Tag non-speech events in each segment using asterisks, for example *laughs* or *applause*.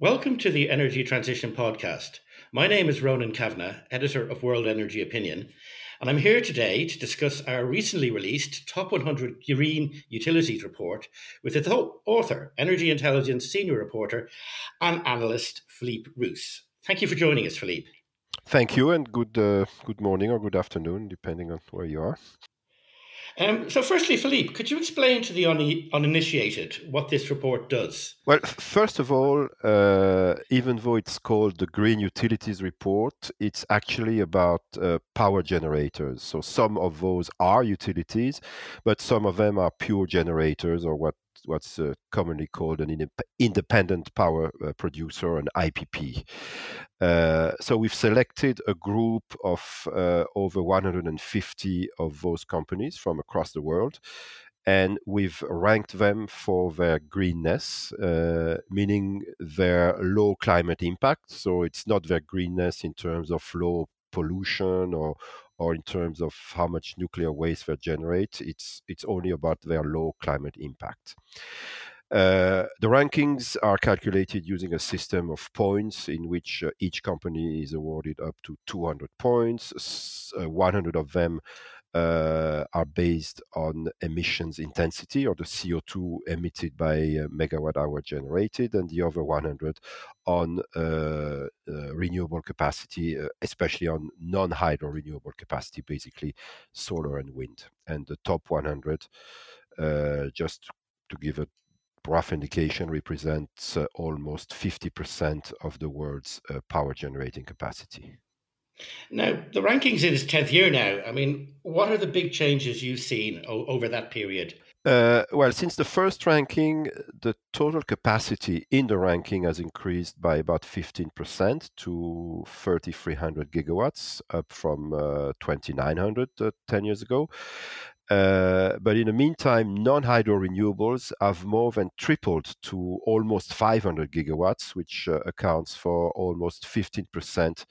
Welcome to the Energy Transition Podcast. My name is Ronan Kavanagh, editor of World Energy Opinion, and I'm here today to discuss our recently released Top 100 Green Utilities report with its author, Energy Intelligence senior reporter and analyst Philippe Rousse. Thank you for joining us, Philippe. Thank you, and good uh, good morning or good afternoon, depending on where you are. Um, so, firstly, Philippe, could you explain to the un- uninitiated what this report does? Well, first of all, uh, even though it's called the Green Utilities Report, it's actually about uh, power generators. So, some of those are utilities, but some of them are pure generators or what what's uh, commonly called an independent power uh, producer, an IPP. Uh, so we've selected a group of uh, over 150 of those companies from across the world. And we've ranked them for their greenness, uh, meaning their low climate impact. So it's not their greenness in terms of low pollution or or in terms of how much nuclear waste they generate. It's it's only about their low climate impact. Uh, the rankings are calculated using a system of points in which uh, each company is awarded up to 200 points. Uh, 100 of them uh, are based on emissions intensity or the CO2 emitted by megawatt hour generated, and the other 100 on uh, uh, renewable capacity, uh, especially on non hydro renewable capacity, basically solar and wind. And the top 100, uh, just to give a rough indication, represents uh, almost 50% of the world's power generating capacity. Now, the ranking's in its 10th year now. I mean, what are the big changes you've seen o- over that period? Uh, well, since the first ranking, the total capacity in the ranking has increased by about 15% to 3,300 gigawatts, up from uh, 2,900 uh, 10 years ago. Uh, but in the meantime, non hydro renewables have more than tripled to almost 500 gigawatts, which uh, accounts for almost 15%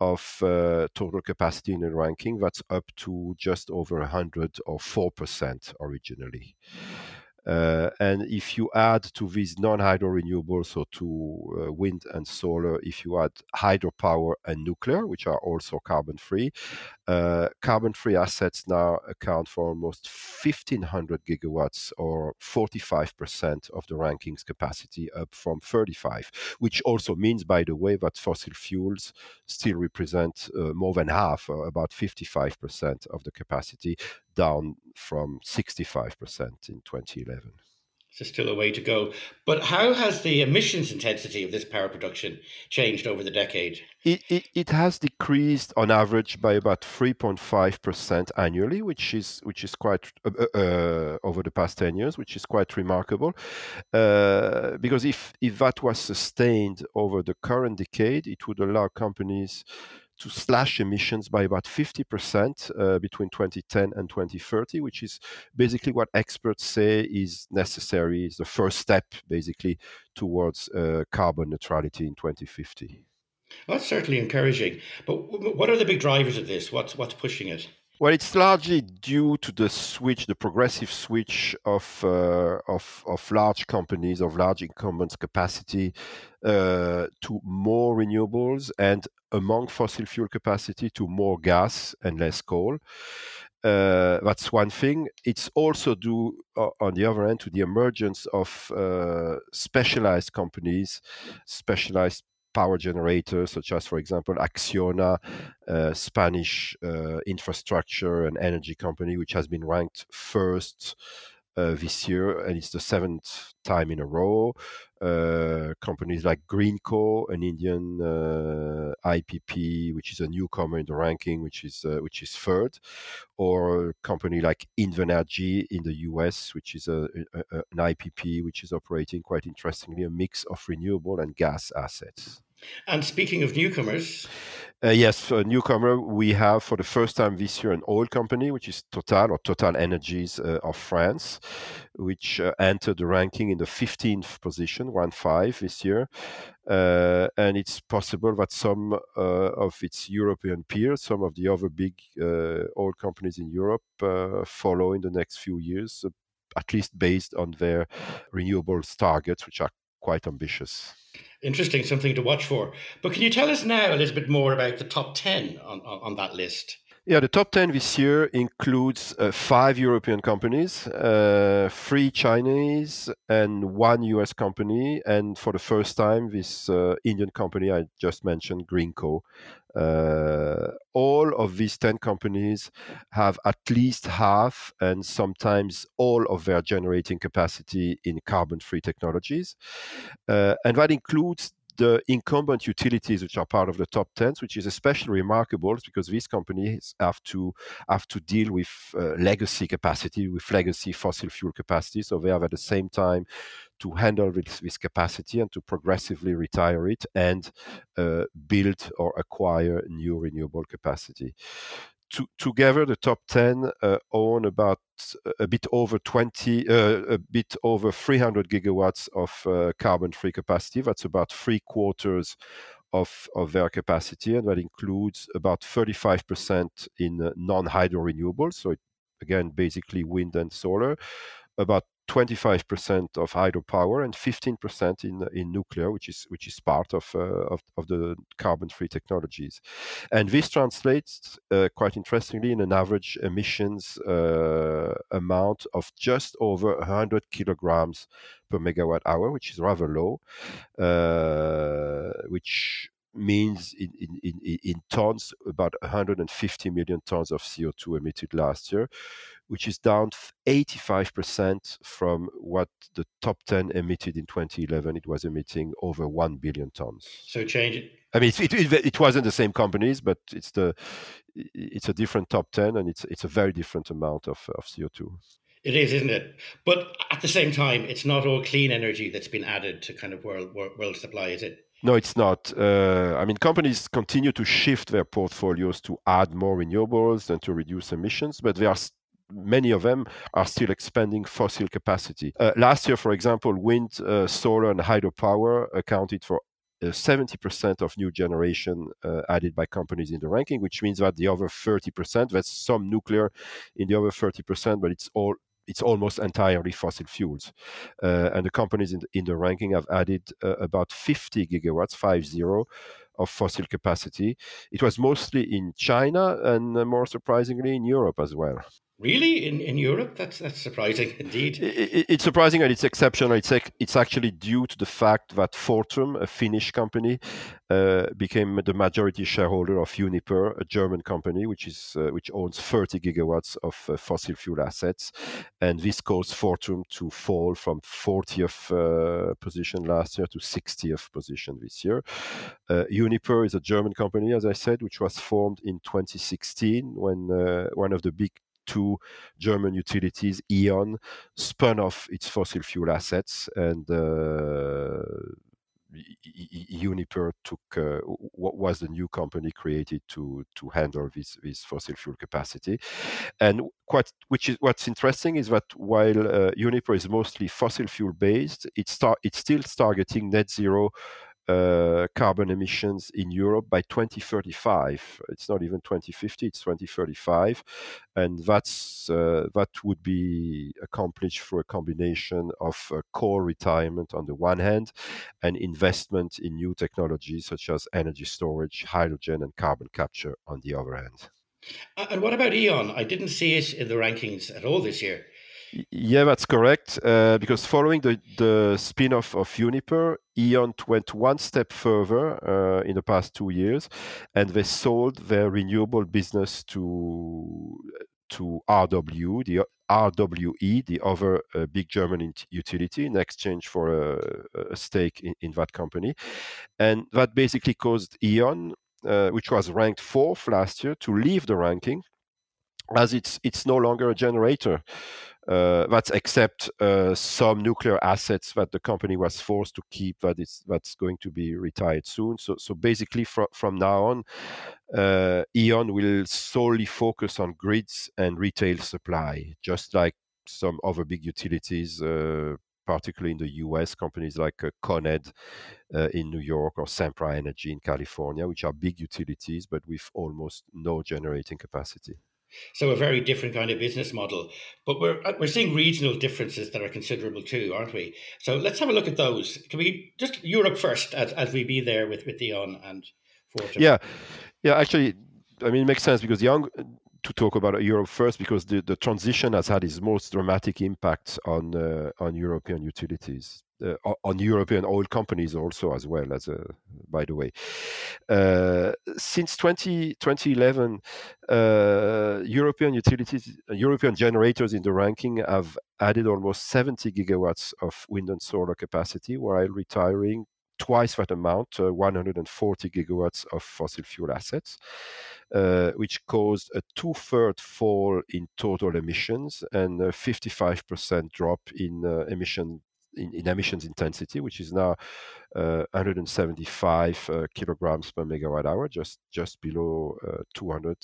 of uh, total capacity in the ranking. That's up to just over 100 or 4% originally. Uh, and if you add to these non-hydro renewables, so to uh, wind and solar, if you add hydropower and nuclear, which are also carbon-free, uh, carbon-free assets now account for almost 1,500 gigawatts, or 45% of the rankings capacity, up from 35. Which also means, by the way, that fossil fuels still represent uh, more than half, uh, about 55% of the capacity, down from 65% in 2011. So still a way to go. But how has the emissions intensity of this power production changed over the decade? It, it, it has decreased on average by about 3.5% annually, which is which is quite uh, uh, uh, over the past 10 years, which is quite remarkable. Uh, because if if that was sustained over the current decade, it would allow companies to slash emissions by about 50% uh, between 2010 and 2030, which is basically what experts say is necessary, is the first step basically towards uh, carbon neutrality in 2050. Well, that's certainly encouraging. But what are the big drivers of this? What's what's pushing it? Well, it's largely due to the switch, the progressive switch of uh, of, of large companies, of large incumbents' capacity uh, to more renewables, and among fossil fuel capacity to more gas and less coal. Uh, that's one thing. It's also due, uh, on the other hand, to the emergence of uh, specialized companies, specialized power generators, such as, for example, Acciona, uh, Spanish uh, infrastructure and energy company, which has been ranked first uh, this year, and it's the seventh time in a row. Uh, companies like Greenko, an Indian uh, IPP, which is a newcomer in the ranking, which is uh, which is third, or a company like Invenergy in the US, which is a, a, an IPP which is operating quite interestingly a mix of renewable and gas assets. And speaking of newcomers, uh, yes, a newcomer. We have for the first time this year an oil company, which is Total or Total Energies uh, of France, which uh, entered the ranking in the 15th position, one five this year. Uh, and it's possible that some uh, of its European peers, some of the other big uh, oil companies in Europe, follow in the next few years, at least based on their renewables targets, which are quite ambitious. Interesting, something to watch for. But can you tell us now a little bit more about the top 10 on, on, on that list? Yeah, the top 10 this year includes uh, five European companies, uh, three Chinese, and one US company. And for the first time, this uh, Indian company I just mentioned, Greenko. Uh, all of these 10 companies have at least half and sometimes all of their generating capacity in carbon free technologies. Uh, and that includes the incumbent utilities which are part of the top 10, which is especially remarkable because these companies have to have to deal with uh, legacy capacity, with legacy fossil fuel capacity. So they have at the same time to handle this, this capacity and to progressively retire it and uh, build or acquire new renewable capacity to, together, the top 10 uh, own about uh, a bit over 20, uh, a bit over 300 gigawatts of uh, carbon-free capacity. That's about three quarters of, of their capacity, and that includes about 35% in uh, non-hydro renewables. So it, again, basically wind and solar. About 25% of hydropower and 15% in in nuclear, which is which is part of uh, of, of, the carbon-free technologies, and this translates uh, quite interestingly in an average emissions uh, amount of just over 100 kilograms per megawatt hour, which is rather low, uh, which means in, in, in, in tons about 150 million tons of CO2 emitted last year, which is down 85% from what the top 10 emitted in 2011. It was emitting over 1 billion tons. So change it. I mean, it, it, it, wasn't the same companies, but it's the it's a different top 10 and it's it's a very different amount of, of CO2. It is, isn't it? But at the same time, it's not all clean energy that's been added to kind of world world supply, is it? No, it's not. Uh, I mean, companies continue to shift their portfolios to add more renewables and to reduce emissions, but they are many of them are still expanding fossil capacity. Uh, last year, for example, wind, uh, solar, and hydropower accounted for uh, 70% of new generation uh, added by companies in the ranking, which means that the other 30%, that's some nuclear in the other 30%, but it's all it's almost entirely fossil fuels. Uh, and the companies in the, in the ranking have added uh, about 50 gigawatts, 50, of fossil capacity. It was mostly in China and uh, more surprisingly in Europe as well. Really, in, in Europe, that's that's surprising *laughs* indeed. It, it's surprising and it's exceptional. It's it's actually due to the fact that Fortum, a Finnish company, uh, became the majority shareholder of Uniper, a German company which is uh, which owns 30 gigawatts of uh, fossil fuel assets, and this caused Fortum to fall from 40th uh, position last year to 60th position this year. Uh, Uniper is a German company, as I said, which was formed in 2016 when uh, one of the big two German utilities, E.ON, spun off its fossil fuel assets and uh, Uniper took uh, what was the new company created to to handle this this fossil fuel capacity, and quite which is what's interesting is that while uh, Uniper is mostly fossil fuel based, it start it's still targeting net zero uh, carbon emissions in Europe by 2035. It's not even 2050; it's 2035, and that's uh, that would be accomplished through a combination of uh, coal retirement on the one hand, and investment in new technologies such as energy storage, hydrogen, and carbon capture on the other hand. And what about E.ON? I didn't see it in the rankings at all this year. Yeah, that's correct. Uh, because following the, the spin off of Uniper, E.ON went one step further uh, in the past two years and they sold their renewable business to to RW, the RWE, the other uh, big German utility, in exchange for a, a stake in, in, that company. And that basically caused E.ON, uh, which was ranked fourth last year, to leave the ranking as it's it's no longer a generator uh, that's except uh, some nuclear assets that the company was forced to keep that is that's going to be retired soon. So so basically from from now on, uh, E.ON will solely focus on grids and retail supply, just like some other big utilities. Uh, particularly in the US, companies like uh, Con uh, in New York or Sempra Energy in California, which are big utilities but with almost no generating capacity. So a very different kind of business model, but we're uh, we're seeing regional differences that are considerable too, aren't we? So let's have a look at those. Can we just Europe first, as, as we be there with with E.ON and Fortum? Yeah, yeah. Actually, I mean, it makes sense because young to talk about Europe first because the, the transition has had its most dramatic impact on uh, on European utilities. Uh, on European oil companies also as well as a, by the way. Uh, since 20, 2011, uh, European utilities, European generators in the ranking have added almost 70 gigawatts of wind and solar capacity while retiring twice that amount, uh, 140 gigawatts of fossil fuel assets, uh, which caused a two-third fall in total emissions and a 55% drop in uh, emission in, in, emissions intensity, which is now uh, 175 uh, kilograms per megawatt hour, just just below uh, 200,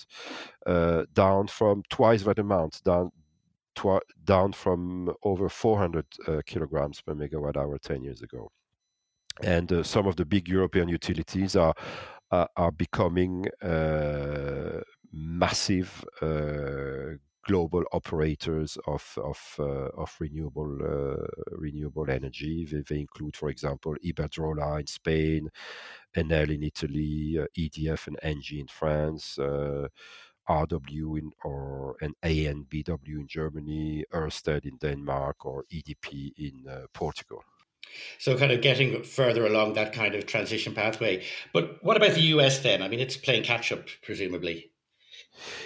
down from twice that amount, down down from over 400 kilograms per megawatt hour 10 years ago. And uh, some of the big European utilities are are, are becoming uh, massive uh, global operators of of, uh, of renewable uh, renewable energy. They, they, include, for example, Iberdrola in Spain, Enel in Italy, uh, EDF and Engie in France. RW in or an EnBW in Germany, Ørsted in Denmark, or EDP in Portugal. So, kind of getting further along that kind of transition pathway. But what about the US then? I mean, it's playing catch up, presumably.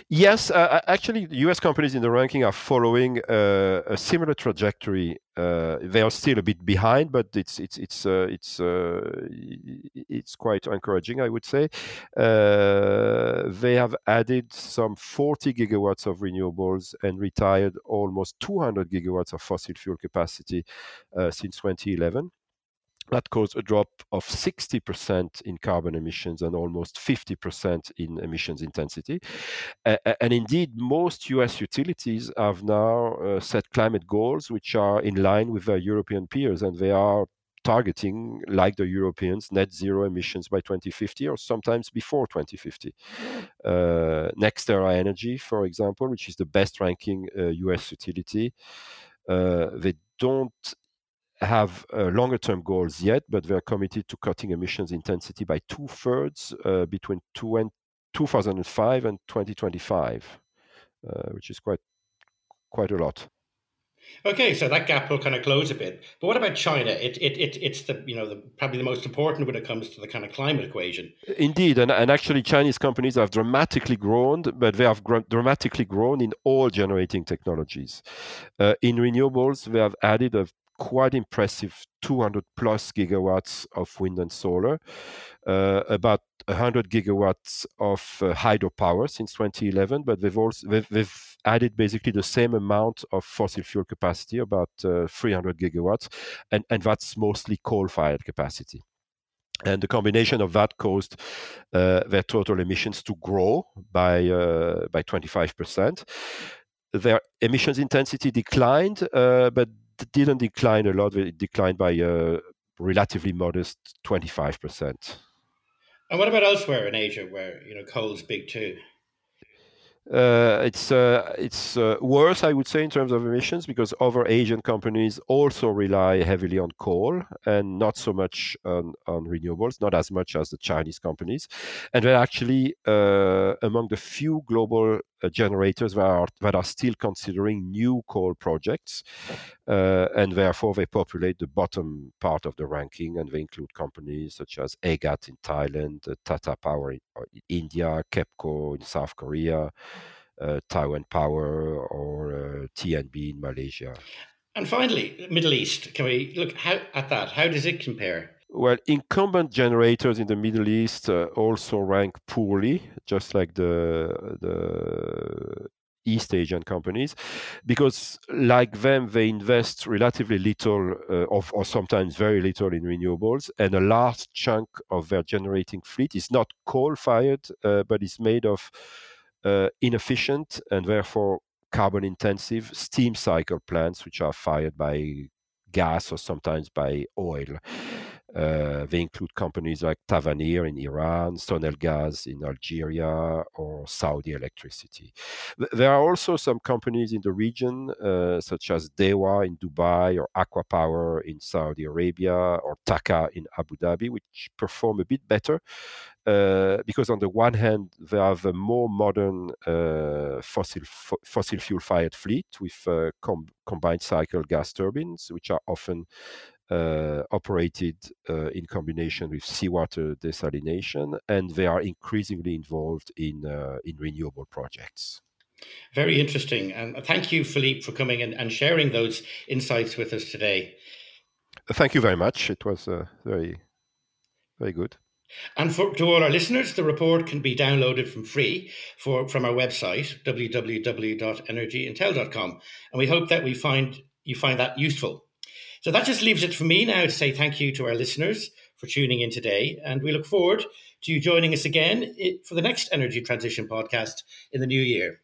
Yes, uh, uh actually, U.S. companies in the ranking are following uh, a similar trajectory. Uh, they are still a bit behind, but it's it's it's uh, it's uh, it's quite encouraging, I would say. they have added some 40 gigawatts of renewables and retired almost 200 gigawatts of fossil fuel capacity since 2011 that caused a drop of 60% in carbon emissions and almost 50% in emissions intensity. Uh, and indeed, most US utilities have now uh, set climate goals which are in line with their European peers, and they are targeting, like the Europeans, net zero emissions by 2050 or sometimes before 2050. Uh, NextEra Energy, for example, which is the best ranking US uh, utility, uh, they don't have uh, longer term goals yet, but they're committed to cutting emissions intensity by two thirds uh, between two and 2005 and 2025, uh, which is quite quite a lot. Okay, so that gap will kind of close a bit. But what about China? It, it, it it's the you know the, probably the most important when it comes to the kind of climate equation. Indeed, and, and actually Chinese companies have dramatically grown, but they have gr- dramatically grown in all generating technologies. Uh, in renewables, they have added a quite impressive 200 plus gigawatts of wind and solar, uh, about 100 gigawatts of uh, hydropower since 2011, but they've also they've, they've, added basically the same amount of fossil fuel capacity, about uh, 300 gigawatts, and, and that's mostly coal-fired capacity. And the combination of that caused uh, their total emissions to grow by uh, by 25%. Their emissions intensity declined, uh, but didn't decline a lot. It declined by a relatively modest 25%. And what about elsewhere in Asia, where you know coal is big too? Uh, it's uh, it's uh, worse, I would say, in terms of emissions because other Asian companies also rely heavily on coal and not so much on, on renewables, not as much as the Chinese companies. And they're actually uh, among the few global uh, generators that are that are still considering new coal projects, uh, and therefore they populate the bottom part of the ranking, and they include companies such as EGAT in Thailand, uh, Tata Power in, in, India, KEPCO in South Korea, uh, Taiwan Power, or uh, TNB in Malaysia. And finally, Middle East. Can we look how, at that? How does it compare? Well, incumbent generators in the Middle East uh, also rank poorly, just like the the East Asian companies, because like them, they invest relatively little, uh, of, or sometimes very little, in renewables, and a large chunk of their generating fleet is not coal-fired, uh, but is made of uh, inefficient and therefore carbon-intensive steam cycle plants, which are fired by gas or sometimes by oil. Uh, they include companies like Tavanir in Iran, Sonelgaz in Algeria, or Saudi Electricity. There are also some companies in the region, uh, such as Dewa in Dubai, or ACWA Power in Saudi Arabia, or TAQA in Abu Dhabi, which perform a bit better. Uh, because on the one hand, they have a more modern uh, fossil fo- fossil fuel fired fleet with uh, com- combined cycle gas turbines, which are often uh, operated uh, in combination with seawater desalination, and they are increasingly involved in uh, in renewable projects. Very interesting, and thank you, Philippe, for coming and, and sharing those insights with us today. Thank you very much. It was very, very good. And for, to all our listeners, the report can be downloaded from free for, from our website, www.energyintel.com. And we hope that we find you find that useful. So that just leaves it for me now to say thank you to our listeners for tuning in today. And we look forward to you joining us again for the next Energy Transition podcast in the new year.